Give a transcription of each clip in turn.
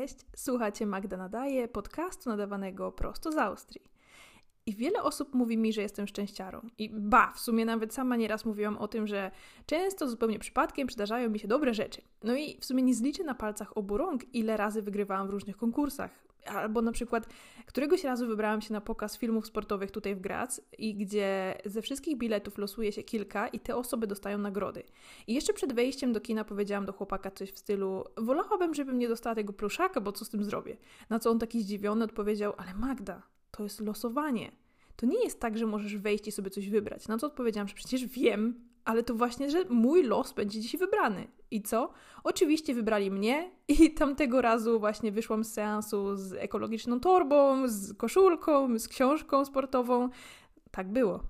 Cześć, słuchacie Magda Nadaje, podcastu nadawanego prosto z Austrii. I wiele osób mówi mi, że jestem szczęściarą. I ba, w sumie nawet sama nieraz mówiłam o tym, że często zupełnie przypadkiem przydarzają mi się dobre rzeczy. No i w sumie nie zliczę na palcach obu rąk, ile razy wygrywałam w różnych konkursach. Albo na przykład któregoś razu wybrałam się na pokaz filmów sportowych tutaj w Graz i gdzie ze wszystkich biletów losuje się kilka i te osoby dostają nagrody. I jeszcze przed wejściem do kina powiedziałam do chłopaka coś w stylu wolałabym, żebym nie dostała tego pluszaka, bo co z tym zrobię? Na co on taki zdziwiony odpowiedział, ale Magda, to jest losowanie. To nie jest tak, że możesz wejść i sobie coś wybrać. Na co odpowiedziałam, że przecież wiem, ale to właśnie, że mój los będzie dziś wybrany. I co? Oczywiście wybrali mnie i tamtego razu właśnie wyszłam z seansu z ekologiczną torbą, z koszulką, z książką sportową. Tak było.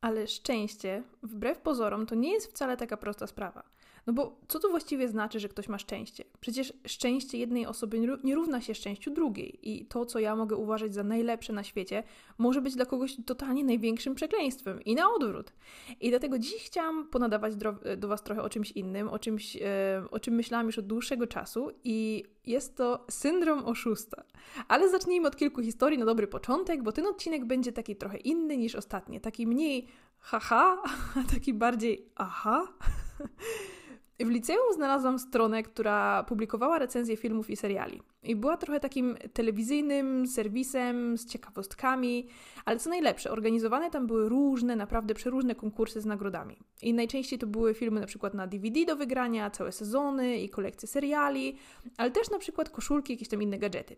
Ale szczęście, wbrew pozorom, to nie jest wcale taka prosta sprawa. No bo co to właściwie znaczy, że ktoś ma szczęście? Przecież szczęście jednej osoby nie równa się szczęściu drugiej i to, co ja mogę uważać za najlepsze na świecie, może być dla kogoś totalnie największym przekleństwem i na odwrót. I dlatego dziś chciałam ponadawać do, do Was trochę o czymś innym, o czymś, e, o czym myślałam już od dłuższego czasu i jest to syndrom oszusta. Ale zacznijmy od kilku historii na dobry początek, bo ten odcinek będzie taki trochę inny niż ostatnie, taki mniej haha, a taki bardziej aha. W liceum znalazłam stronę, która publikowała recenzje filmów i seriali. I była trochę takim telewizyjnym serwisem z ciekawostkami, ale co najlepsze, organizowane tam były różne, naprawdę przeróżne konkursy z nagrodami. I najczęściej to były filmy na przykład na DVD do wygrania, całe sezony i kolekcje seriali, ale też na przykład koszulki, jakieś tam inne gadżety.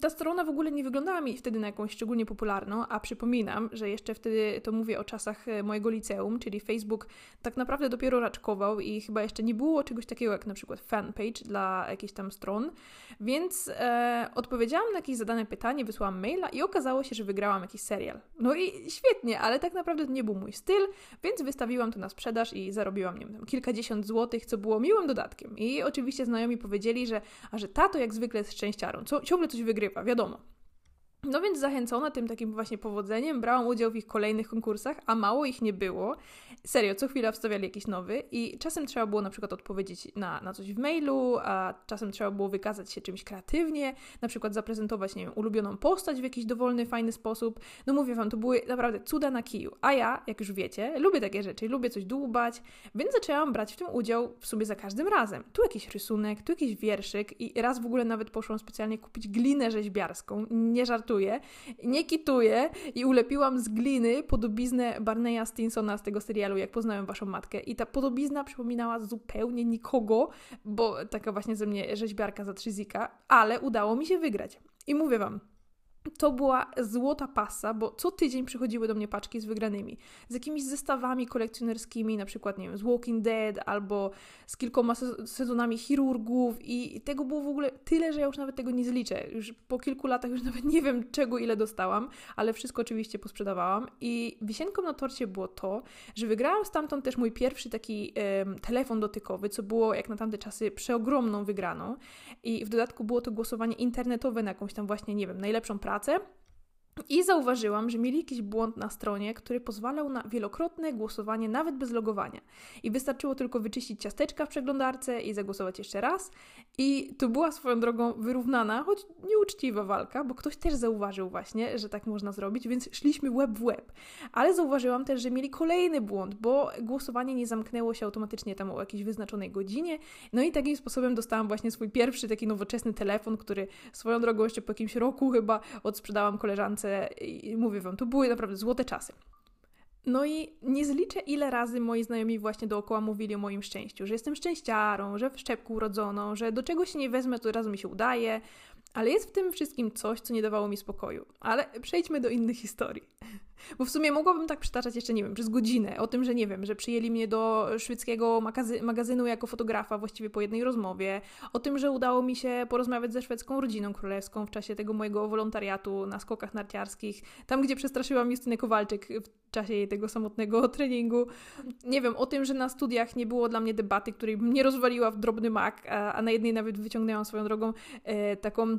Ta strona w ogóle nie wyglądała mi wtedy na jakąś szczególnie popularną, a przypominam, że jeszcze wtedy to mówię o czasach e, mojego liceum, czyli Facebook tak naprawdę dopiero raczkował i chyba jeszcze nie było czegoś takiego jak na przykład fanpage dla jakichś tam stron, więc e, odpowiedziałam na jakieś zadane pytanie, wysłałam maila i okazało się, że wygrałam jakiś serial. No i świetnie, ale tak naprawdę to nie był mój styl, więc wystawiłam to na sprzedaż i zarobiłam, nie wiem, kilkadziesiąt złotych, co było miłym dodatkiem. I oczywiście znajomi powiedzieli, że, a że tato jak zwykle jest szczęściarą, co, ciągle coś wygrywa wygrywa, wiadomo. No więc zachęcona tym takim właśnie powodzeniem, brałam udział w ich kolejnych konkursach, a mało ich nie było. Serio, co chwila wstawiali jakiś nowy i czasem trzeba było na przykład odpowiedzieć na, na coś w mailu, a czasem trzeba było wykazać się czymś kreatywnie, na przykład zaprezentować, nie wiem, ulubioną postać w jakiś dowolny, fajny sposób. No mówię wam, to były naprawdę cuda na kiju. A ja, jak już wiecie, lubię takie rzeczy, lubię coś dłubać, więc zaczęłam brać w tym udział w sumie za każdym razem. Tu jakiś rysunek, tu jakiś wierszyk i raz w ogóle nawet poszłam specjalnie kupić glinę rzeźbiarską, nie żartuję nie kituję i ulepiłam z gliny podobiznę Barneya Stinsona z tego serialu Jak poznałem waszą matkę i ta podobizna przypominała zupełnie nikogo, bo taka właśnie ze mnie rzeźbiarka za trzyzika, ale udało mi się wygrać. I mówię wam, to była złota pasa, bo co tydzień przychodziły do mnie paczki z wygranymi. Z jakimiś zestawami kolekcjonerskimi, na przykład, nie wiem, z Walking Dead albo z kilkoma sezonami chirurgów i tego było w ogóle tyle, że ja już nawet tego nie zliczę. Już po kilku latach już nawet nie wiem, czego ile dostałam, ale wszystko oczywiście posprzedawałam. I wisienką na torcie było to, że wygrałam stamtąd też mój pierwszy taki um, telefon dotykowy, co było jak na tamte czasy przeogromną wygraną. I w dodatku było to głosowanie internetowe na jakąś tam właśnie, nie wiem, najlepszą pracę pracę. I zauważyłam, że mieli jakiś błąd na stronie, który pozwalał na wielokrotne głosowanie nawet bez logowania. I wystarczyło tylko wyczyścić ciasteczka w przeglądarce i zagłosować jeszcze raz. I to była swoją drogą wyrównana, choć nieuczciwa walka, bo ktoś też zauważył właśnie, że tak można zrobić, więc szliśmy web w web. Ale zauważyłam też, że mieli kolejny błąd, bo głosowanie nie zamknęło się automatycznie tam o jakiejś wyznaczonej godzinie. No i takim sposobem dostałam właśnie swój pierwszy taki nowoczesny telefon, który swoją drogą jeszcze po jakimś roku chyba odsprzedałam koleżance i mówię wam, to były naprawdę złote czasy. No i nie zliczę, ile razy moi znajomi właśnie dookoła mówili o moim szczęściu, że jestem szczęściarą, że w szczepku urodzoną, że do czego się nie wezmę, to od razu mi się udaje, ale jest w tym wszystkim coś, co nie dawało mi spokoju. Ale przejdźmy do innych historii. Bo w sumie mogłabym tak przytaczać jeszcze, nie wiem, przez godzinę o tym, że nie wiem, że przyjęli mnie do szwedzkiego magazy magazynu jako fotografa właściwie po jednej rozmowie, o tym, że udało mi się porozmawiać ze szwedzką rodziną królewską w czasie tego mojego wolontariatu na skokach narciarskich, tam gdzie przestraszyłam Justynę Kowalczyk w czasie jej tego samotnego treningu. Nie wiem, o tym, że na studiach nie było dla mnie debaty, której bym nie rozwaliła w drobny mak, a, na jednej nawet wyciągnęłam swoją drogą e, taką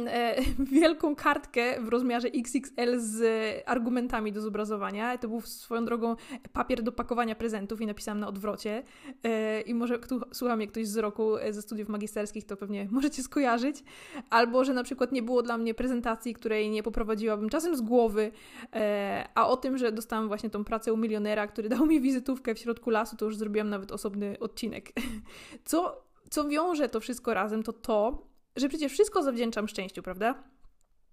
wielką kartkę w rozmiarze XXL z argumentami do zobrazowania. To był swoją drogą papier do pakowania prezentów i napisałam na odwrocie. E, I może kto, słucha mnie ktoś z roku e, ze studiów magisterskich, to pewnie możecie skojarzyć. Albo, że na przykład nie było dla mnie prezentacji, której nie poprowadziłabym czasem z głowy, a o tym, że dostałam właśnie tą pracę u milionera, który dał mi wizytówkę w środku lasu, to już zrobiłam nawet osobny odcinek. Co, co wiąże to wszystko razem, to to, że przecież wszystko zawdzięczam szczęściu, prawda?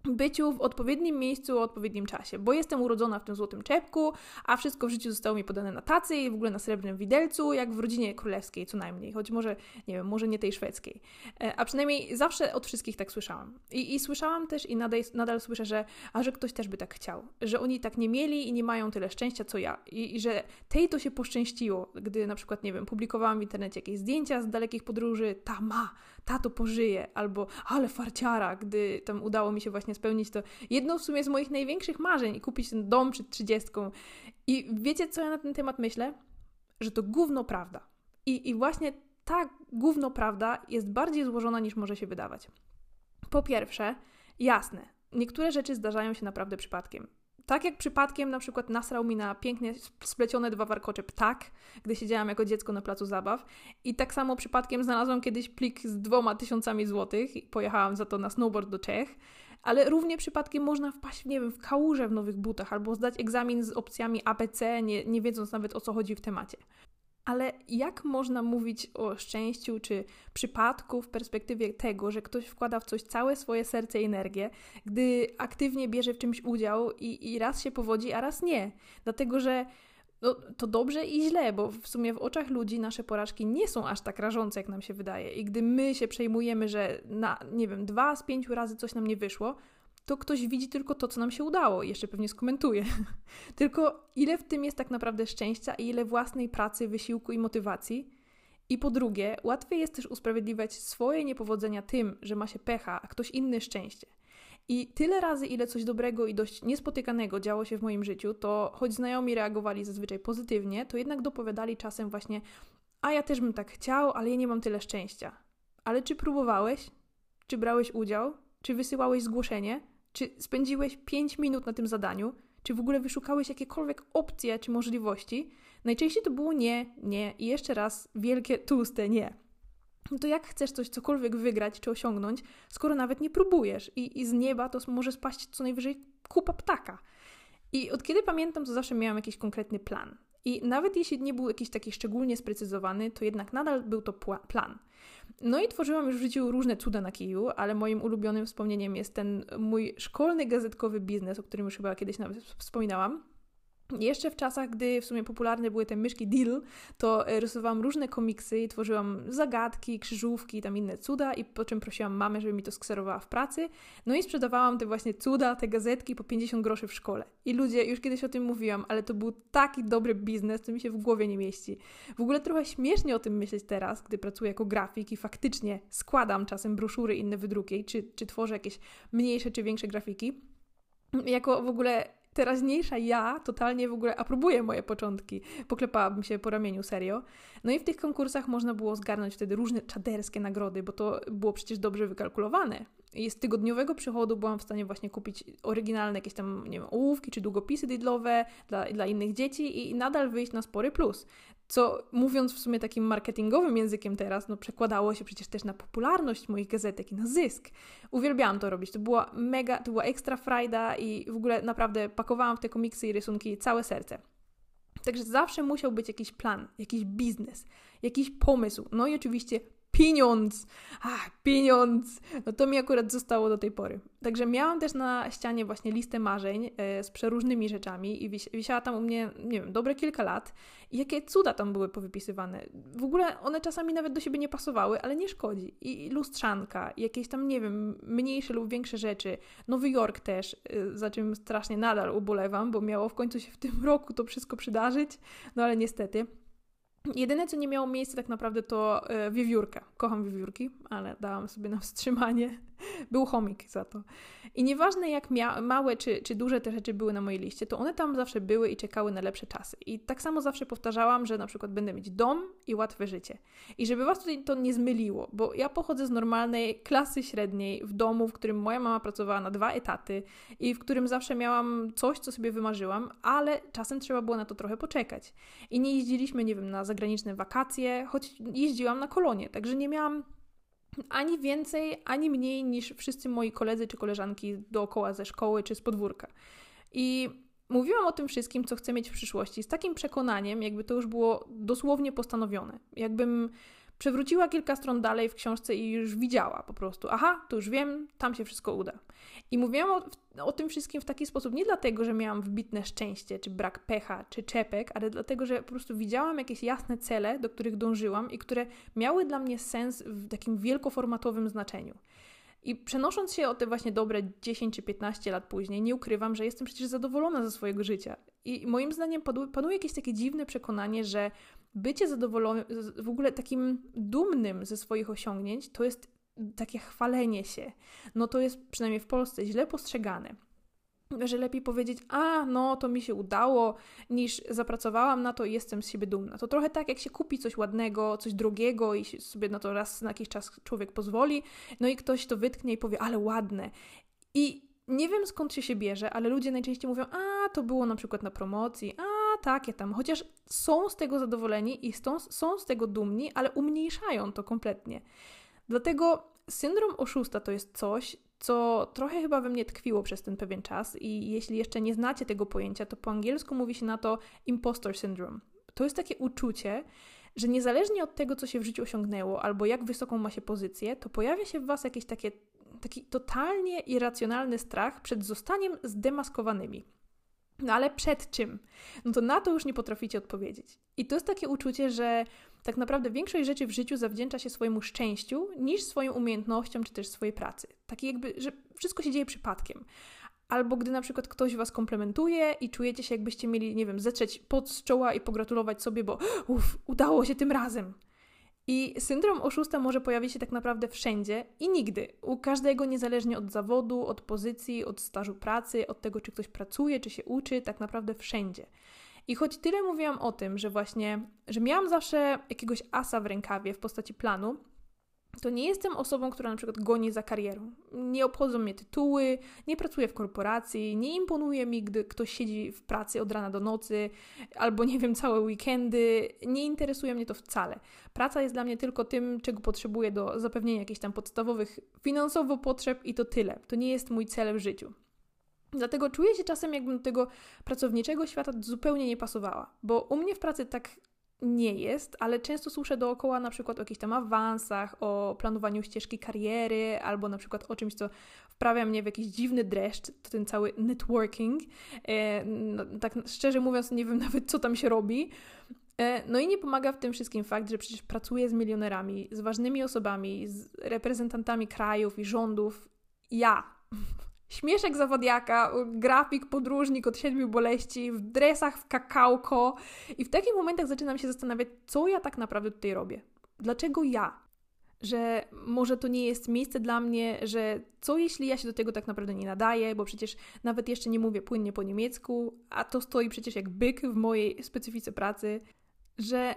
Byciu w odpowiednim miejscu o odpowiednim czasie, bo jestem urodzona w tym złotym czepku, a wszystko w życiu zostało mi podane na tacy i w ogóle na srebrnym widelcu, jak w rodzinie królewskiej co najmniej, choć może, nie wiem, może nie tej szwedzkiej. E, a przynajmniej zawsze od wszystkich tak słyszałam. I, i słyszałam też i nadal, nadal słyszę, że, a że ktoś też by tak chciał, że oni tak nie mieli i nie mają tyle szczęścia co ja. I, i że tej to się poszczęściło, gdy na przykład, nie wiem, publikowałam w internecie jakieś zdjęcia z dalekich podróży, ta ma, ta to pożyje, albo ale farciara, gdy tam udało mi się właśnie spełnić to jedno w sumie z moich największych marzeń i kupić ten dom przed trzydziestką. I wiecie, co ja na ten temat myślę? Że to gówno prawda. I, i właśnie ta gówno prawda jest bardziej złożona niż może się wydawać. Po pierwsze, jasne, niektóre rzeczy zdarzają się naprawdę przypadkiem. Tak jak przypadkiem na przykład nasrał mi na pięknie splecione dwa warkocze ptak, gdy siedziałam jako dziecko na placu zabaw. I tak samo przypadkiem znalazłam kiedyś plik z dwoma tysiącami złotych i pojechałam za to na snowboard do Czech. Ale równie przypadkiem można wpaść, nie wiem, w kałużę w nowych butach albo zdać egzamin z opcjami ABC, nie, nie wiedząc nawet o co chodzi w temacie. Ale jak można mówić o szczęściu czy przypadku w perspektywie tego, że ktoś wkłada w coś całe swoje serce i energię, gdy aktywnie bierze w czymś udział i, i raz się powodzi, a raz nie? Dlatego, że no, to dobrze i źle, bo w sumie w oczach ludzi nasze porażki nie są aż tak rażące, jak nam się wydaje. I gdy my się przejmujemy, że na, nie wiem, dwa z pięciu razy coś nam nie wyszło, to ktoś widzi tylko to, co nam się udało i jeszcze pewnie skomentuje. tylko ile w tym jest tak naprawdę szczęścia i ile własnej pracy, wysiłku i motywacji. I po drugie, łatwiej jest też usprawiedliwiać swoje niepowodzenia tym, że ma się pecha, a ktoś inny szczęście. I tyle razy, ile coś dobrego i dość niespotykanego działo się w moim życiu, to choć znajomi reagowali zazwyczaj pozytywnie, to jednak dopowiadali czasem właśnie: A ja też bym tak chciał, ale ja nie mam tyle szczęścia. Ale czy próbowałeś? Czy brałeś udział? Czy wysyłałeś zgłoszenie? Czy spędziłeś 5 minut na tym zadaniu? Czy w ogóle wyszukałeś jakiekolwiek opcje czy możliwości? Najczęściej to było nie, nie i jeszcze raz wielkie, tłuste nie. To jak chcesz coś cokolwiek wygrać czy osiągnąć, skoro nawet nie próbujesz i, i z nieba to może spaść co najwyżej kupa ptaka. I od kiedy pamiętam, to zawsze miałam jakiś konkretny plan. I nawet jeśli nie był jakiś taki szczególnie sprecyzowany, to jednak nadal był to plan. No i tworzyłam już w życiu różne cuda na kiju, ale moim ulubionym wspomnieniem jest ten mój szkolny gazetkowy biznes, o którym już chyba kiedyś nawet wspominałam. Jeszcze w czasach, gdy w sumie popularne były te myszki Deal, to e, rysowałam różne komiksy i tworzyłam zagadki, krzyżówki i tam inne cuda i po czym prosiłam mamę, żeby mi to skserowała w pracy. No i sprzedawałam te właśnie cuda, te gazetki po 50 groszy w szkole. I ludzie, już kiedyś o tym mówiłam, ale to był taki dobry biznes, co mi się w głowie nie mieści. W ogóle trochę śmiesznie o tym myśleć teraz, gdy pracuję jako grafik i faktycznie składam czasem broszury, inne wydruki, czy, czy tworzę jakieś mniejsze czy większe grafiki. Jako w ogóle teraźniejsza ja totalnie w ogóle aprobuje moje początki. Poklepałabym się po ramieniu, serio. No i w tych konkursach można było zgarnąć wtedy różne czaderskie nagrody, bo to było przecież dobrze wykalkulowane. I z tygodniowego przychodu byłam w stanie właśnie kupić oryginalne jakieś tam, nie wiem, ołówki czy długopisy dydlowe dla, dla innych dzieci i nadal wyjść na spory plus. Co mówiąc w sumie takim marketingowym językiem teraz, no przekładało się przecież też na popularność moich gazetek i na zysk. Uwielbiałam to robić. To była mega, to była ekstra frajda i w ogóle naprawdę pakowałam w te komiksy i rysunki całe serce. Także zawsze musiał być jakiś plan, jakiś biznes, jakiś pomysł. No i oczywiście pieniądz. Ach, pieniądz. No to mi akurat zostało do tej pory. Także miałam też na ścianie właśnie listę marzeń e, z przeróżnymi rzeczami i wisi wisiała tam u mnie, nie wiem, dobre kilka lat. I jakie cuda tam były powypisywane. W ogóle one czasami nawet do siebie nie pasowały, ale nie szkodzi. I lustrzanka, i jakieś tam, nie wiem, mniejsze lub większe rzeczy. Nowy Jork też, e, za czym strasznie nadal ubolewam, bo miało w końcu się w tym roku to wszystko przydarzyć. No ale niestety. Jedyne, co nie miało miejsca tak naprawdę to e, wiewiórka. Kocham wiewiórki, ale dałam sobie na wstrzymanie. Był chomik za to. I nieważne jak małe czy, czy duże te rzeczy były na mojej liście, to one tam zawsze były i czekały na lepsze czasy. I tak samo zawsze powtarzałam, że na przykład będę mieć dom i łatwe życie. I żeby was tutaj to nie zmyliło, bo ja pochodzę z normalnej klasy średniej w domu, w którym moja mama pracowała na dwa etaty i w którym zawsze miałam coś, co sobie wymarzyłam, ale czasem trzeba było na to trochę poczekać. I nie jeździliśmy, nie wiem, na zagraniczne wakacje, choć jeździłam na kolonie, także nie miałam ani więcej, ani mniej niż wszyscy moi koledzy czy koleżanki dookoła ze szkoły czy z podwórka. I mówiłam o tym wszystkim, co chcę mieć w przyszłości, z takim przekonaniem, jakby to już było dosłownie postanowione. Jakbym przewróciła kilka stron dalej w książce i już widziała po prostu, aha, to już wiem, tam się wszystko uda. I mówiłam o, o, tym wszystkim w taki sposób nie dlatego, że miałam wbitne szczęście, czy brak pecha, czy czepek, ale dlatego, że po prostu widziałam jakieś jasne cele, do których dążyłam i które miały dla mnie sens w takim wielkoformatowym znaczeniu. I przenosząc się o te właśnie dobre 10 czy 15 lat później, nie ukrywam, że jestem przecież zadowolona ze swojego życia. I moim zdaniem panuje jakieś takie dziwne przekonanie, że bycie zadowolonym, w ogóle takim dumnym ze swoich osiągnięć, to jest takie chwalenie się. No to jest przynajmniej w Polsce źle postrzegane. Że lepiej powiedzieć, a no to mi się udało, niż zapracowałam na to i jestem z siebie dumna. To trochę tak, jak się kupi coś ładnego, coś drogiego i sobie na to raz na jakiś czas człowiek pozwoli, no i ktoś to wytknie i powie, ale ładne. I nie wiem skąd się się bierze, ale ludzie najczęściej mówią, a to było na przykład na promocji, a takie tam. Chociaż są z tego zadowoleni i są, z tego dumni, ale umniejszają to kompletnie. Dlatego syndrom oszusta to jest coś, co trochę chyba we mnie tkwiło przez ten pewien czas i jeśli jeszcze nie znacie tego pojęcia, to po angielsku mówi się na to impostor syndrome. To jest takie uczucie, że niezależnie od tego, co się w życiu osiągnęło albo jak wysoką ma się pozycję, to pojawia się w was jakieś takie, taki totalnie irracjonalny strach przed zostaniem zdemaskowanymi. No ale przed czym? No to na to już nie potraficie odpowiedzieć. I to jest takie uczucie, że tak naprawdę większość rzeczy w życiu zawdzięcza się swojemu szczęściu niż swoim umiejętnościom czy też swojej pracy. Takie jakby, że wszystko się dzieje przypadkiem. Albo gdy na przykład ktoś was komplementuje i czujecie się, jakbyście mieli, nie wiem, zetrzeć pod z czoła i pogratulować sobie, bo uff, udało się tym razem. I syndrom oszusta może pojawić się tak naprawdę wszędzie i nigdy. U każdego, niezależnie od zawodu, od pozycji, od stażu pracy, od tego, czy ktoś pracuje, czy się uczy, tak naprawdę wszędzie. I choć tyle mówiłam o tym, że właśnie, że miałam zawsze jakiegoś asa w rękawie w postaci planu, to nie jestem osobą, która na przykład goni za karierą. Nie obchodzą mnie tytuły, nie pracuję w korporacji, nie imponuje mi, gdy ktoś siedzi w pracy od rana do nocy, albo nie wiem, całe weekendy. Nie interesuje mnie to wcale. Praca jest dla mnie tylko tym, czego potrzebuję do zapewnienia jakichś tam podstawowych finansowo potrzeb i to tyle. To nie jest mój cel w życiu. Dlatego czuję się czasem, jakbym do tego pracowniczego świata zupełnie nie pasowała, bo u mnie w pracy tak nie jest, ale często słyszę dookoła na przykład o jakichś tam awansach, o planowaniu ścieżki kariery, albo na przykład o czymś, co wprawia mnie w jakiś dziwny dreszcz, to ten cały networking. E, no, tak szczerze mówiąc, nie wiem nawet, co tam się robi. E, no i nie pomaga w tym wszystkim fakt, że przecież pracuję z milionerami, z ważnymi osobami, z reprezentantami krajów i rządów. Ja, Śmieszek zawadiaka, grafik, podróżnik od siedmiu boleści, w dresach, w kakałko. I w takich momentach zaczynam się zastanawiać, co ja tak naprawdę tutaj robię. Dlaczego ja? Że może to nie jest miejsce dla mnie, że co jeśli ja się do tego tak naprawdę nie nadaję, bo przecież nawet jeszcze nie mówię płynnie po niemiecku, a to stoi przecież jak byk w mojej specyfice pracy, że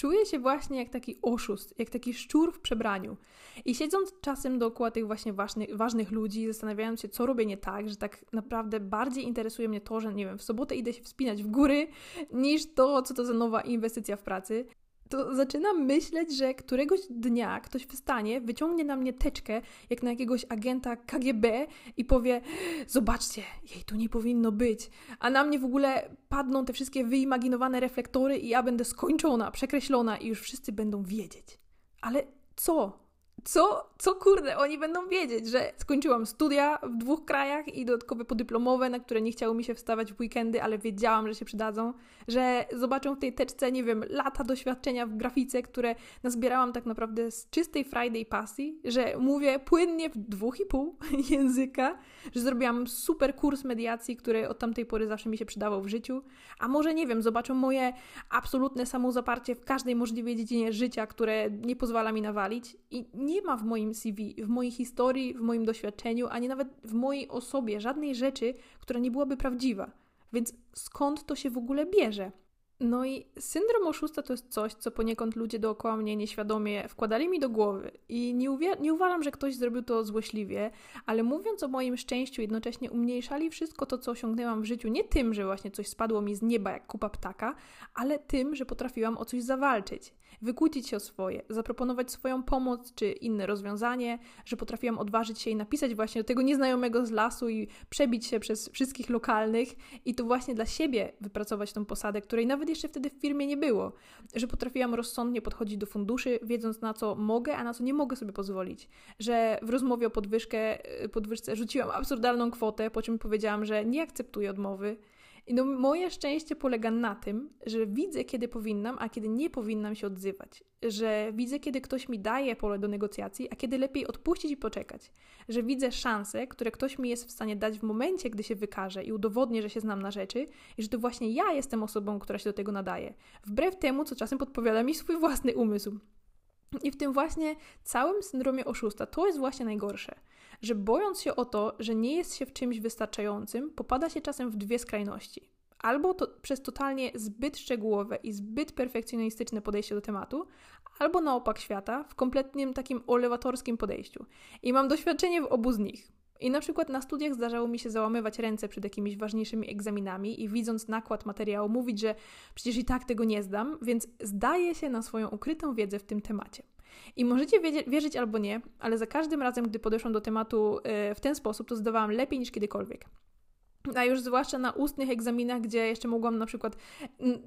Czuję się właśnie jak taki oszust, jak taki szczur w przebraniu. I siedząc czasem dookoła tych właśnie ważnych, ważnych ludzi, zastanawiając się, co robię nie tak, że tak naprawdę bardziej interesuje mnie to, że nie wiem, w sobotę idę się wspinać w góry, niż to, co to za nowa inwestycja w pracy, to zaczynam myśleć, że któregoś dnia ktoś wstanie, wyciągnie na mnie teczkę, jak na jakiegoś agenta KGB i powie: Zobaczcie, jej tu nie powinno być. A na mnie w ogóle padną te wszystkie wyimaginowane reflektory i ja będę skończona, przekreślona i już wszyscy będą wiedzieć. Ale co? Co, co kurde, oni będą wiedzieć, że skończyłam studia w dwóch krajach i dodatkowe podyplomowe, na które nie chciało mi się wstawać w weekendy, ale wiedziałam, że się przydadzą, że zobaczą w tej teczce, nie wiem, lata doświadczenia w grafice, które nazbierałam tak naprawdę z czystej Friday pasji, że mówię płynnie w dwóch i pół języka, że zrobiłam super kurs mediacji, który od tamtej pory zawsze mi się przydawał w życiu, a może nie wiem, zobaczą moje absolutne samozaparcie w każdej możliwej dziedzinie życia, które nie pozwala mi nawalić. I nie ma w moim CV, w mojej historii, w moim doświadczeniu, ani nawet w mojej osobie żadnej rzeczy, która nie byłaby prawdziwa. Więc skąd to się w ogóle bierze? No i syndrom oszusta to jest coś, co poniekąd ludzie dookoła mnie nieświadomie wkładali mi do głowy. I nie, nie uważam, że ktoś zrobił to złośliwie, ale mówiąc o moim szczęściu, jednocześnie umniejszali wszystko to, co osiągnęłam w życiu, nie tym, że właśnie coś spadło mi z nieba jak kupa ptaka, ale tym, że potrafiłam o coś zawalczyć wykłócić się o swoje, zaproponować swoją pomoc czy inne rozwiązanie, że potrafiłam odważyć się i napisać właśnie do tego nieznajomego z lasu i przebić się przez wszystkich lokalnych i to właśnie dla siebie wypracować tą posadę, której nawet jeszcze wtedy w firmie nie było, że potrafiłam rozsądnie podchodzić do funduszy, wiedząc na co mogę, a na co nie mogę sobie pozwolić, że w rozmowie o podwyżkę, podwyżce rzuciłam absurdalną kwotę, po czym powiedziałam, że nie akceptuję odmowy, i no, moje szczęście polega na tym, że widzę, kiedy powinnam, a kiedy nie powinnam się odzywać. Że widzę, kiedy ktoś mi daje pole do negocjacji, a kiedy lepiej odpuścić i poczekać. Że widzę szanse, które ktoś mi jest w stanie dać w momencie, gdy się wykaże i udowodnię, że się znam na rzeczy i że to właśnie ja jestem osobą, która się do tego nadaje. Wbrew temu, co czasem podpowiada mi swój własny umysł. I w tym właśnie całym syndromie oszusta to jest właśnie najgorsze że bojąc się o to, że nie jest się w czymś wystarczającym, popada się czasem w dwie skrajności. Albo to przez totalnie zbyt szczegółowe i zbyt perfekcjonistyczne podejście do tematu, albo na opak świata w kompletnym takim olewatorskim podejściu. I mam doświadczenie w obu z nich. I na przykład na studiach zdarzało mi się załamywać ręce przed jakimiś ważniejszymi egzaminami i widząc nakład materiału mówić, że przecież i tak tego nie zdam, więc zdaję się na swoją ukrytą wiedzę w tym temacie. I możecie wierzyć albo nie, ale za każdym razem, gdy podeszłam do tematu e, w ten sposób, to zdawałam lepiej niż kiedykolwiek. A już zwłaszcza na ustnych egzaminach, gdzie jeszcze mogłam na przykład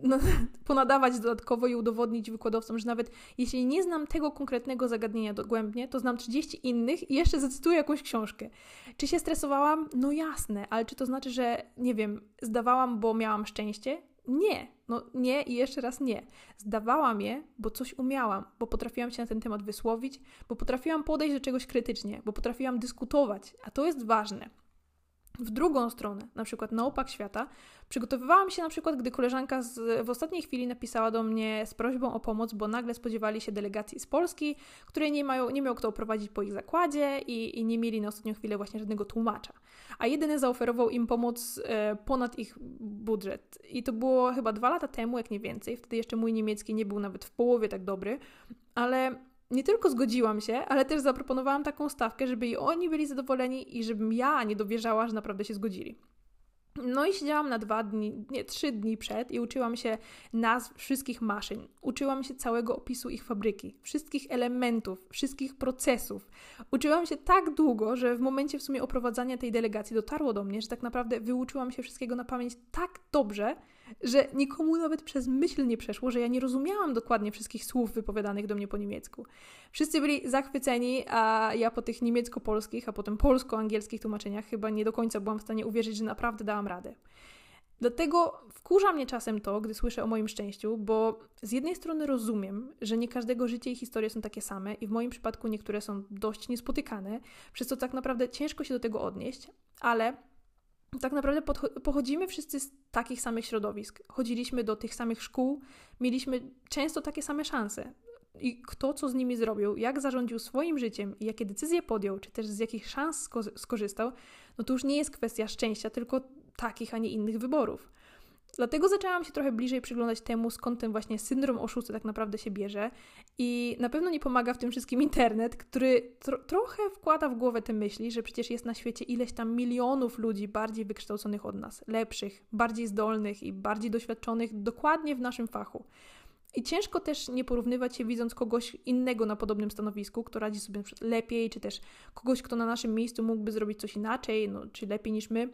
no, ponadawać dodatkowo i udowodnić wykładowcom, że nawet jeśli nie znam tego konkretnego zagadnienia dogłębnie, to znam 30 innych i jeszcze zacytuję jakąś książkę. Czy się stresowałam? No jasne, ale czy to znaczy, że nie wiem, zdawałam, bo miałam szczęście? Nie, no nie i jeszcze raz nie. Zdawałam je, bo coś umiałam, bo potrafiłam się na ten temat wysłowić, bo potrafiłam podejść do czegoś krytycznie, bo potrafiłam dyskutować, a to jest ważne. W drugą stronę, na przykład na opak świata, przygotowywałam się na przykład, gdy koleżanka z, w ostatniej chwili napisała do mnie z prośbą o pomoc, bo nagle spodziewali się delegacji z Polski, której nie, mają, nie miał kto oprowadzić po ich zakładzie i, i nie mieli na ostatnią chwilę właśnie żadnego tłumacza. A jedyny zaoferował im pomoc e, ponad ich budżet. I to było chyba dwa lata temu, jak nie więcej. Wtedy jeszcze mój niemiecki nie był nawet w połowie tak dobry, ale nie tylko zgodziłam się, ale też zaproponowałam taką stawkę, żeby i oni byli zadowoleni i żebym ja nie dowierzała, że naprawdę się zgodzili. No i siedziałam na dwa dni, nie, trzy dni przed i uczyłam się nazw wszystkich maszyn. Uczyłam się całego opisu ich fabryki, wszystkich elementów, wszystkich procesów. Uczyłam się tak długo, że w momencie w sumie oprowadzania tej delegacji dotarło do mnie, że tak naprawdę wyuczyłam się wszystkiego na pamięć tak dobrze, że nikomu nawet przez myśl nie przeszło, że ja nie rozumiałam dokładnie wszystkich słów wypowiadanych do mnie po niemiecku. Wszyscy byli zachwyceni, a ja po tych niemiecko-polskich, a potem polsko-angielskich tłumaczeniach chyba nie do końca byłam w stanie uwierzyć, że naprawdę dałam radę. Dlatego wkurza mnie czasem to, gdy słyszę o moim szczęściu, bo z jednej strony rozumiem, że nie każdego życie i historie są takie same i w moim przypadku niektóre są dość niespotykane, przez co tak naprawdę ciężko się do tego odnieść, ale tak naprawdę pochodzimy wszyscy z takich samych środowisk. Chodziliśmy do tych samych szkół, mieliśmy często takie same szanse. I kto co z nimi zrobił, jak zarządził swoim życiem jakie decyzje podjął, czy też z jakich szans skorzystał, no to już nie jest kwestia szczęścia, tylko takich, a nie innych wyborów. Dlatego zaczęłam się trochę bliżej przyglądać temu, skąd ten właśnie syndrom oszusty tak naprawdę się bierze. I na pewno nie pomaga w tym wszystkim internet, który tro trochę wkłada w głowę te myśli, że przecież jest na świecie ileś tam milionów ludzi bardziej wykształconych od nas, lepszych, bardziej zdolnych i bardziej doświadczonych dokładnie w naszym fachu. I ciężko też nie porównywać się, widząc kogoś innego na podobnym stanowisku, kto radzi sobie lepiej, czy też kogoś, kto na naszym miejscu mógłby zrobić coś inaczej, no, czy lepiej niż my.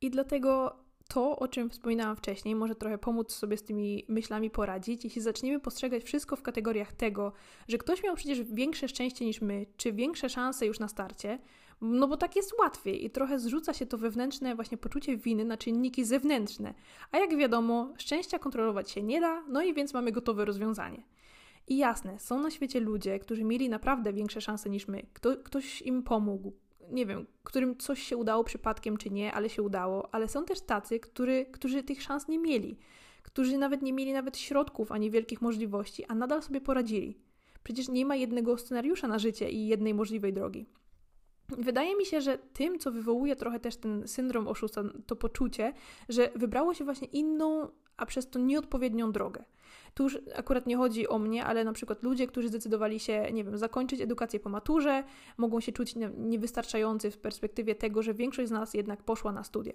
I dlatego to, o czym wspominałam wcześniej, może trochę pomóc sobie z tymi myślami poradzić, jeśli zaczniemy postrzegać wszystko w kategoriach tego, że ktoś miał przecież większe szczęście niż my, czy większe szanse już na starcie, no bo tak jest łatwiej i trochę zrzuca się to wewnętrzne właśnie poczucie winy na czynniki zewnętrzne. A jak wiadomo, szczęścia kontrolować się nie da, no i więc mamy gotowe rozwiązanie. I jasne, są na świecie ludzie, którzy mieli naprawdę większe szanse niż my. Kto, ktoś im pomógł, nie wiem, którym coś się udało przypadkiem czy nie, ale się udało, ale są też tacy, który, którzy tych szans nie mieli, którzy nawet nie mieli nawet środków ani wielkich możliwości, a nadal sobie poradzili. Przecież nie ma jednego scenariusza na życie i jednej możliwej drogi. Wydaje mi się, że tym, co wywołuje trochę też ten syndrom oszusta, to poczucie, że wybrało się właśnie inną, a przez to nieodpowiednią drogę. Tu już akurat nie chodzi o mnie, ale na przykład ludzie, którzy zdecydowali się, nie wiem, zakończyć edukację po maturze, mogą się czuć niewystarczający w perspektywie tego, że większość z nas jednak poszła na studia.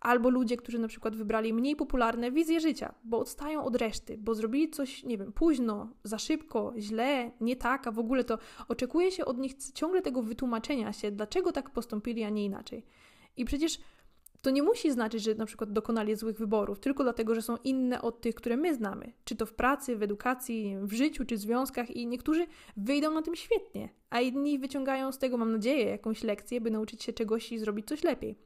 Albo ludzie, którzy na przykład wybrali mniej popularne wizje życia, bo odstają od reszty, bo zrobili coś, nie wiem, późno, za szybko, źle, nie tak, a w ogóle to oczekuje się od nich ciągle tego wytłumaczenia się, dlaczego tak postąpili, a nie inaczej. I przecież to nie musi znaczyć, że na przykład dokonali złych wyborów, tylko dlatego, że są inne od tych, które my znamy. Czy to w pracy, w edukacji, w życiu, czy w związkach i niektórzy wyjdą na tym świetnie, a inni wyciągają z tego, mam nadzieję, jakąś lekcję, by nauczyć się czegoś i zrobić coś lepiej.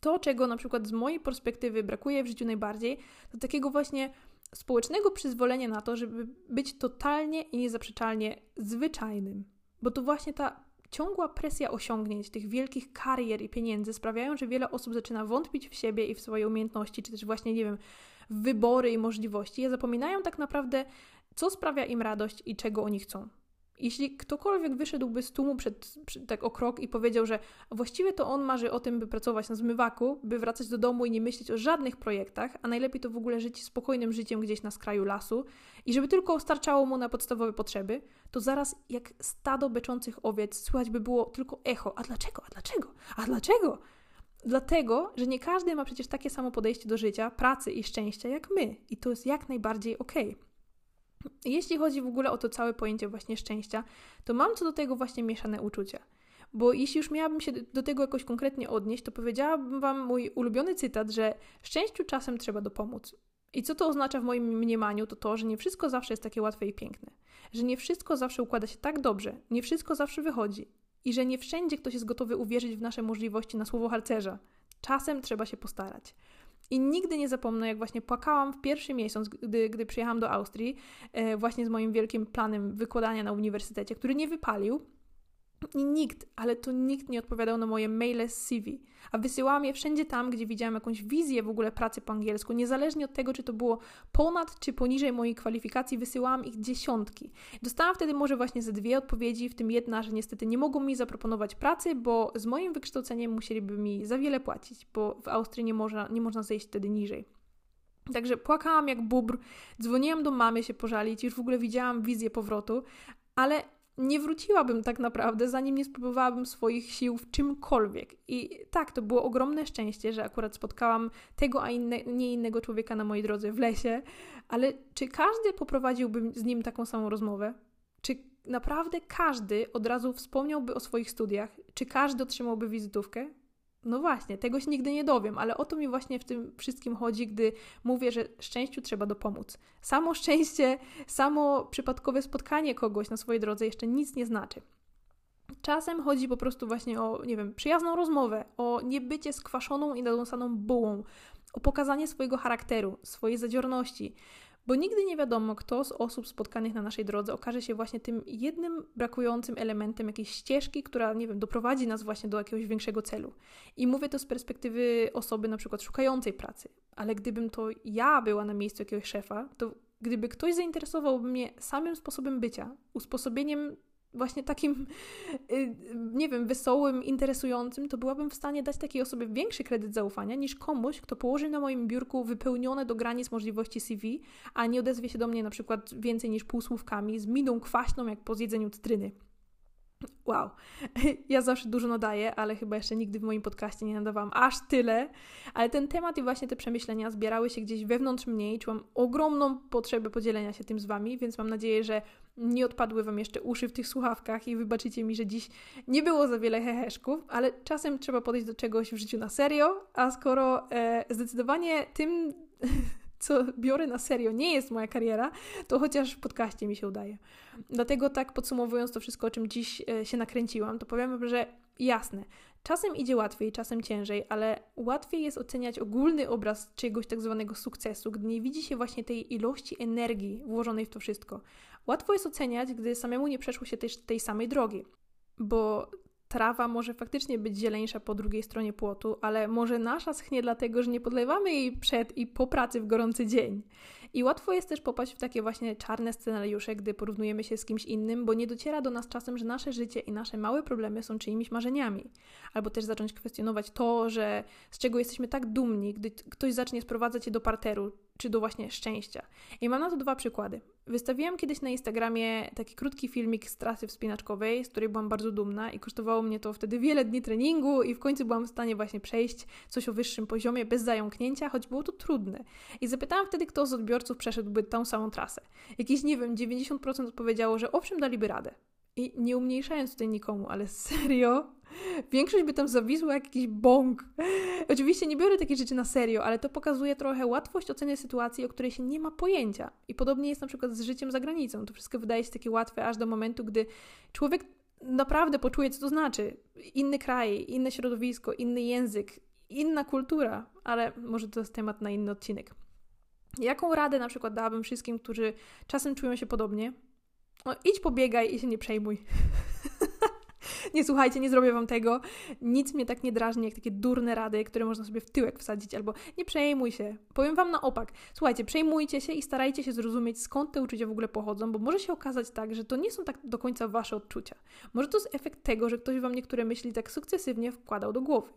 To, czego na przykład z mojej perspektywy brakuje w życiu najbardziej, to takiego właśnie społecznego przyzwolenia na to, żeby być totalnie i niezaprzeczalnie zwyczajnym. Bo to właśnie ta ciągła presja osiągnięć, tych wielkich karier i pieniędzy sprawiają, że wiele osób zaczyna wątpić w siebie i w swoje umiejętności, czy też właśnie, nie wiem, w wybory i możliwości. Ja zapominają tak naprawdę, co sprawia im radość i czego oni chcą. Jeśli ktokolwiek wyszedłby z tłumu przed, przed, tak o krok i powiedział, że właściwie to on marzy o tym, by pracować na zmywaku, by wracać do domu i nie myśleć o żadnych projektach, a najlepiej to w ogóle żyć spokojnym życiem gdzieś na skraju lasu i żeby tylko starczało mu na podstawowe potrzeby, to zaraz jak stado beczących owiec słychać by było tylko echo. A dlaczego? A dlaczego? A dlaczego? Dlatego, że nie każdy ma przecież takie samo podejście do życia, pracy i szczęścia jak my. I to jest jak najbardziej okej. Okay. Jeśli chodzi w ogóle o to całe pojęcie właśnie szczęścia, to mam co do tego właśnie mieszane uczucia. Bo jeśli już miałabym się do tego jakoś konkretnie odnieść, to powiedziałabym Wam mój ulubiony cytat, że szczęściu czasem trzeba dopomóc. I co to oznacza w moim mniemaniu, to to, że nie wszystko zawsze jest takie łatwe i piękne. Że nie wszystko zawsze układa się tak dobrze, nie wszystko zawsze wychodzi. I że nie wszędzie ktoś jest gotowy uwierzyć w nasze możliwości na słowo harcerza. Czasem trzeba się postarać. I nigdy nie zapomnę, jak właśnie płakałam w pierwszy miesiąc, gdy, gdy przyjechałam do Austrii, e, właśnie z moim wielkim planem wykładania na uniwersytecie, który nie wypalił, i nikt, ale to nikt nie odpowiadał na moje maile z CV. A wysyłałam je wszędzie tam, gdzie widziałam jakąś wizję w ogóle pracy po angielsku. Niezależnie od tego, czy to było ponad czy poniżej mojej kwalifikacji, wysyłałam ich dziesiątki. Dostałam wtedy może właśnie ze dwie odpowiedzi, w tym jedna, że niestety nie mogą mi zaproponować pracy, bo z moim wykształceniem musieliby mi za wiele płacić, bo w Austrii nie można, nie można zejść wtedy niżej. Także płakałam jak bubr, dzwoniłam do mamy się pożalić, już w ogóle widziałam wizję powrotu, ale nie wróciłabym tak naprawdę, zanim nie spróbowałabym swoich sił w czymkolwiek. I tak, to było ogromne szczęście, że akurat spotkałam tego, a inne, nie innego człowieka na mojej drodze w lesie, ale czy każdy poprowadziłby z nim taką samą rozmowę? Czy naprawdę każdy od razu wspomniałby o swoich studiach? Czy każdy otrzymałby wizytówkę? No właśnie, tego się nigdy nie dowiem, ale o to mi właśnie w tym wszystkim chodzi, gdy mówię, że szczęściu trzeba dopomóc. Samo szczęście, samo przypadkowe spotkanie kogoś na swojej drodze jeszcze nic nie znaczy. Czasem chodzi po prostu właśnie o, nie wiem, przyjazną rozmowę, o niebycie skwaszoną i nadąsaną bułą, o pokazanie swojego charakteru, swojej zadziorności, bo nigdy nie wiadomo, kto z osób spotkanych na naszej drodze okaże się właśnie tym jednym brakującym elementem jakiejś ścieżki, która, nie wiem, doprowadzi nas właśnie do jakiegoś większego celu. I mówię to z perspektywy osoby na przykład szukającej pracy, ale gdybym to ja była na miejscu jakiegoś szefa, to gdyby ktoś zainteresowałby mnie samym sposobem bycia, usposobieniem właśnie takim, y, nie wiem, wesołym, interesującym, to byłabym w stanie dać takiej osobie większy kredyt zaufania niż komuś, kto położy na moim biurku wypełnione do granic możliwości CV, a nie odezwie się do mnie na przykład więcej niż półsłówkami, z miną kwaśną jak po zjedzeniu cytryny. Wow, ja zawsze dużo nadaję, ale chyba jeszcze nigdy w moim podcaście nie nadawałam aż tyle. Ale ten temat i właśnie te przemyślenia zbierały się gdzieś wewnątrz mnie i czułam ogromną potrzebę podzielenia się tym z Wami, więc mam nadzieję, że nie odpadły Wam jeszcze uszy w tych słuchawkach i wybaczycie mi, że dziś nie było za wiele heheszków, ale czasem trzeba podejść do czegoś w życiu na serio, a skoro e, zdecydowanie tym co biorę na serio, nie jest moja kariera, to chociaż w podcaście mi się udaje. Dlatego tak podsumowując to wszystko, o czym dziś e, się nakręciłam, to powiem, że jasne, czasem idzie łatwiej, czasem ciężej, ale łatwiej jest oceniać ogólny obraz czyjegoś tak zwanego sukcesu, gdy nie widzi się właśnie tej ilości energii włożonej w to wszystko. Łatwo jest oceniać, gdy samemu nie przeszło się tej, tej samej drogi, bo trawa może faktycznie być zieleńsza po drugiej stronie płotu, ale może nasza schnie dlatego, że nie podlewamy jej przed i po pracy w gorący dzień. I łatwo jest też popaść w takie właśnie czarne scenariusze, gdy porównujemy się z kimś innym, bo nie dociera do nas czasem, że nasze życie i nasze małe problemy są czyimiś marzeniami. Albo też zacząć kwestionować to, że z czego jesteśmy tak dumni, gdy ktoś zacznie sprowadzać je do parteru, czy do właśnie szczęścia. I mam na to dwa przykłady. Wystawiłam kiedyś na Instagramie taki krótki filmik z trasy wspinaczkowej, z której byłam bardzo dumna i kosztowało mnie to wtedy wiele dni treningu i w końcu byłam w stanie właśnie przejść coś o wyższym poziomie bez zająknięcia, choć było to trudne. I zapytałam wtedy, kto z odbiorców przeszedłby tą samą trasę. Jakieś, nie wiem, 90% odpowiedziało, że owszem, daliby radę. I nie umniejszając tutaj nikomu, ale serio, Większość by tam zawisła jak jakiś bąk. Oczywiście nie biorę takich rzeczy na serio, ale to pokazuje trochę łatwość oceny sytuacji, o której się nie ma pojęcia. I podobnie jest na przykład z życiem za granicą. To wszystko wydaje się takie łatwe aż do momentu, gdy człowiek naprawdę poczuje, co to znaczy. Inny kraj, inne środowisko, inny język, inna kultura, ale może to jest temat na inny odcinek. Jaką radę na przykład dałabym wszystkim, którzy czasem czują się podobnie? No, idź pobiegaj i się nie przejmuj. nie słuchajcie, nie zrobię wam tego. Nic mnie tak nie drażni, jak takie durne rady, które można sobie w tyłek wsadzić, albo nie przejmuj się. Powiem wam na opak. Słuchajcie, przejmujcie się i starajcie się zrozumieć, skąd te uczucia w ogóle pochodzą, bo może się okazać tak, że to nie są tak do końca wasze odczucia. Może to jest efekt tego, że ktoś wam niektóre myśli tak sukcesywnie wkładał do głowy.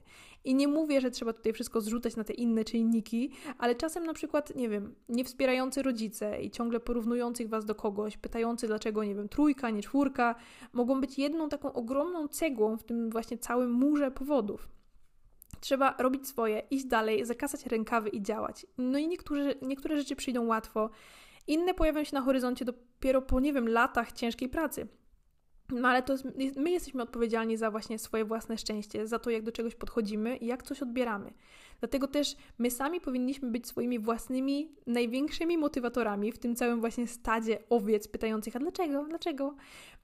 I nie mówię, że trzeba tutaj wszystko zrzucać na te inne czynniki, ale czasem na przykład, nie wiem, niewspierający rodzice i ciągle porównujących was do kogoś, pytający dlaczego, nie wiem, trójka, nie czwórka, mogą być jedną taką ogromną cegłą w tym właśnie całym murze powodów. Trzeba robić swoje, iść dalej, zakasać rękawy i działać. No i niektóre, rzeczy przyjdą łatwo, inne pojawią się na horyzoncie dopiero po, nie wiem, latach ciężkiej pracy. No ale to jest, my jesteśmy odpowiedzialni za właśnie swoje własne szczęście, za to, jak do czegoś podchodzimy i jak coś odbieramy. Dlatego też my sami powinniśmy być swoimi własnymi, największymi motywatorami w tym całym właśnie stadzie owiec pytających, a dlaczego, dlaczego?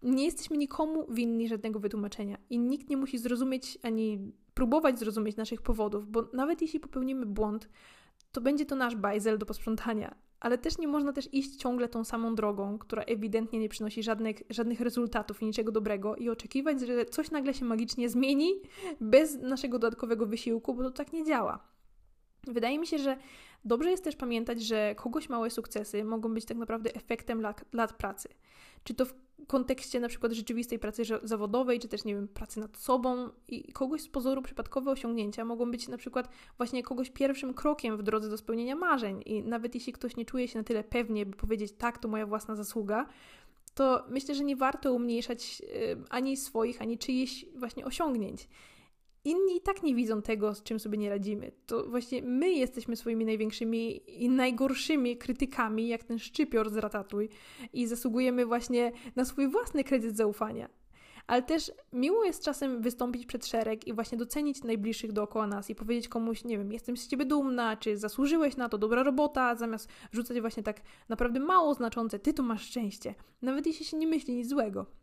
Nie jesteśmy nikomu winni żadnego wytłumaczenia i nikt nie musi zrozumieć ani próbować zrozumieć naszych powodów, bo nawet jeśli popełnimy błąd, to będzie to nasz bajzel do posprzątania, ale też nie można też iść ciągle tą samą drogą, która ewidentnie nie przynosi żadnych, żadnych rezultatów i niczego dobrego i oczekiwać, że coś nagle się magicznie zmieni bez naszego dodatkowego wysiłku, bo to tak nie działa. Wydaje mi się, że dobrze jest też pamiętać, że kogoś małe sukcesy mogą być tak naprawdę efektem lat, lat pracy. Czy to w kontekście na przykład rzeczywistej pracy zawodowej, czy też, nie wiem, pracy nad sobą i kogoś z pozoru przypadkowe osiągnięcia mogą być na przykład właśnie kogoś pierwszym krokiem w drodze do spełnienia marzeń. I nawet jeśli ktoś nie czuje się na tyle pewnie, by powiedzieć tak, to moja własna zasługa, to myślę, że nie warto umniejszać ani swoich, ani czyichś właśnie osiągnięć inni i tak nie widzą tego, z czym sobie nie radzimy. To właśnie my jesteśmy swoimi największymi i najgorszymi krytykami, jak ten szczypior z Ratatuj i zasługujemy właśnie na swój własny kredyt zaufania. Ale też miło jest czasem wystąpić przed szereg i właśnie docenić najbliższych dookoła nas i powiedzieć komuś, nie wiem, jestem z ciebie dumna, czy zasłużyłeś na to, dobra robota, zamiast rzucać właśnie tak naprawdę mało znaczące, ty tu masz szczęście, nawet jeśli się nie myśli nic złego.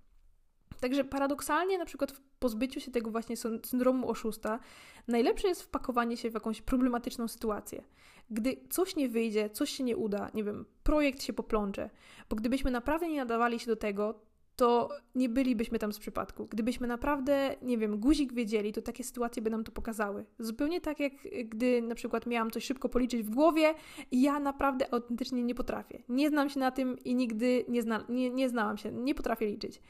Także paradoksalnie, na przykład w pozbyciu się tego właśnie syndromu oszusta, najlepsze jest wpakowanie się w jakąś problematyczną sytuację. Gdy coś nie wyjdzie, coś się nie uda, nie wiem, projekt się poplącze, bo gdybyśmy naprawdę nie nadawali się do tego, to nie bylibyśmy tam z przypadku. Gdybyśmy naprawdę, nie wiem, guzik wiedzieli, to takie sytuacje by nam to pokazały. Zupełnie tak jak gdy na przykład miałam coś szybko policzyć w głowie ja naprawdę autentycznie nie potrafię. Nie znam się na tym i nigdy nie, zna, nie, nie znałam się, nie potrafię liczyć.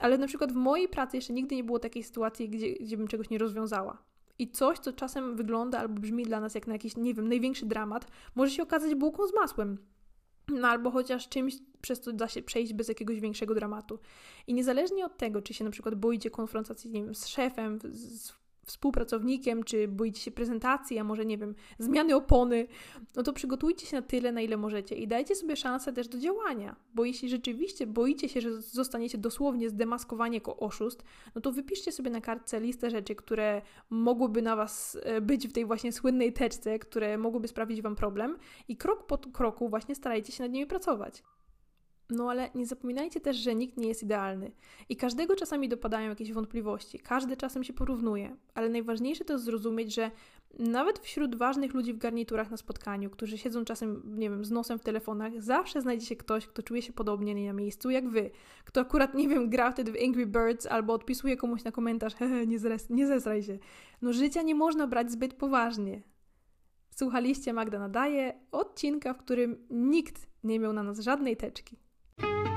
Ale na przykład w mojej pracy jeszcze nigdy nie było takiej sytuacji, gdzie, gdzie bym czegoś nie rozwiązała. I coś, co czasem wygląda albo brzmi dla nas jak na jakiś, nie wiem, największy dramat, może się okazać bułką z masłem. No albo chociaż czymś, przez co da się przejść bez jakiegoś większego dramatu. I niezależnie od tego, czy się na przykład boicie konfrontacji, nie wiem, z szefem, z współpracownikiem, czy boicie się prezentacji, a może nie wiem, zmiany opony, no to przygotujcie się na tyle, na ile możecie i dajcie sobie szansę też do działania. Bo jeśli rzeczywiście boicie się, że zostaniecie dosłownie zdemaskowani jako oszust, no to wypiszcie sobie na kartce listę rzeczy, które mogłyby na Was e, być w tej właśnie słynnej teczce, które mogłyby sprawić Wam problem i krok po kroku właśnie starajcie się nad nimi pracować. No ale nie zapominajcie też, że nikt nie jest idealny i każdego czasami dopadają jakieś wątpliwości, każdy czasem się porównuje, ale najważniejsze to zrozumieć, że nawet wśród ważnych ludzi w garniturach na spotkaniu, którzy siedzą czasem, nie wiem, z nosem w telefonach, zawsze znajdzie się ktoś, kto czuje się podobnie nie na miejscu jak wy, kto akurat, nie wiem, gra wtedy w Angry Birds albo odpisuje komuś na komentarz, hehe, nie, zres, nie zesraj się. No życia nie można brać zbyt poważnie. Słuchaliście Magda Nadaje, odcinka, w którym nikt nie miał na nas żadnej teczki. thank you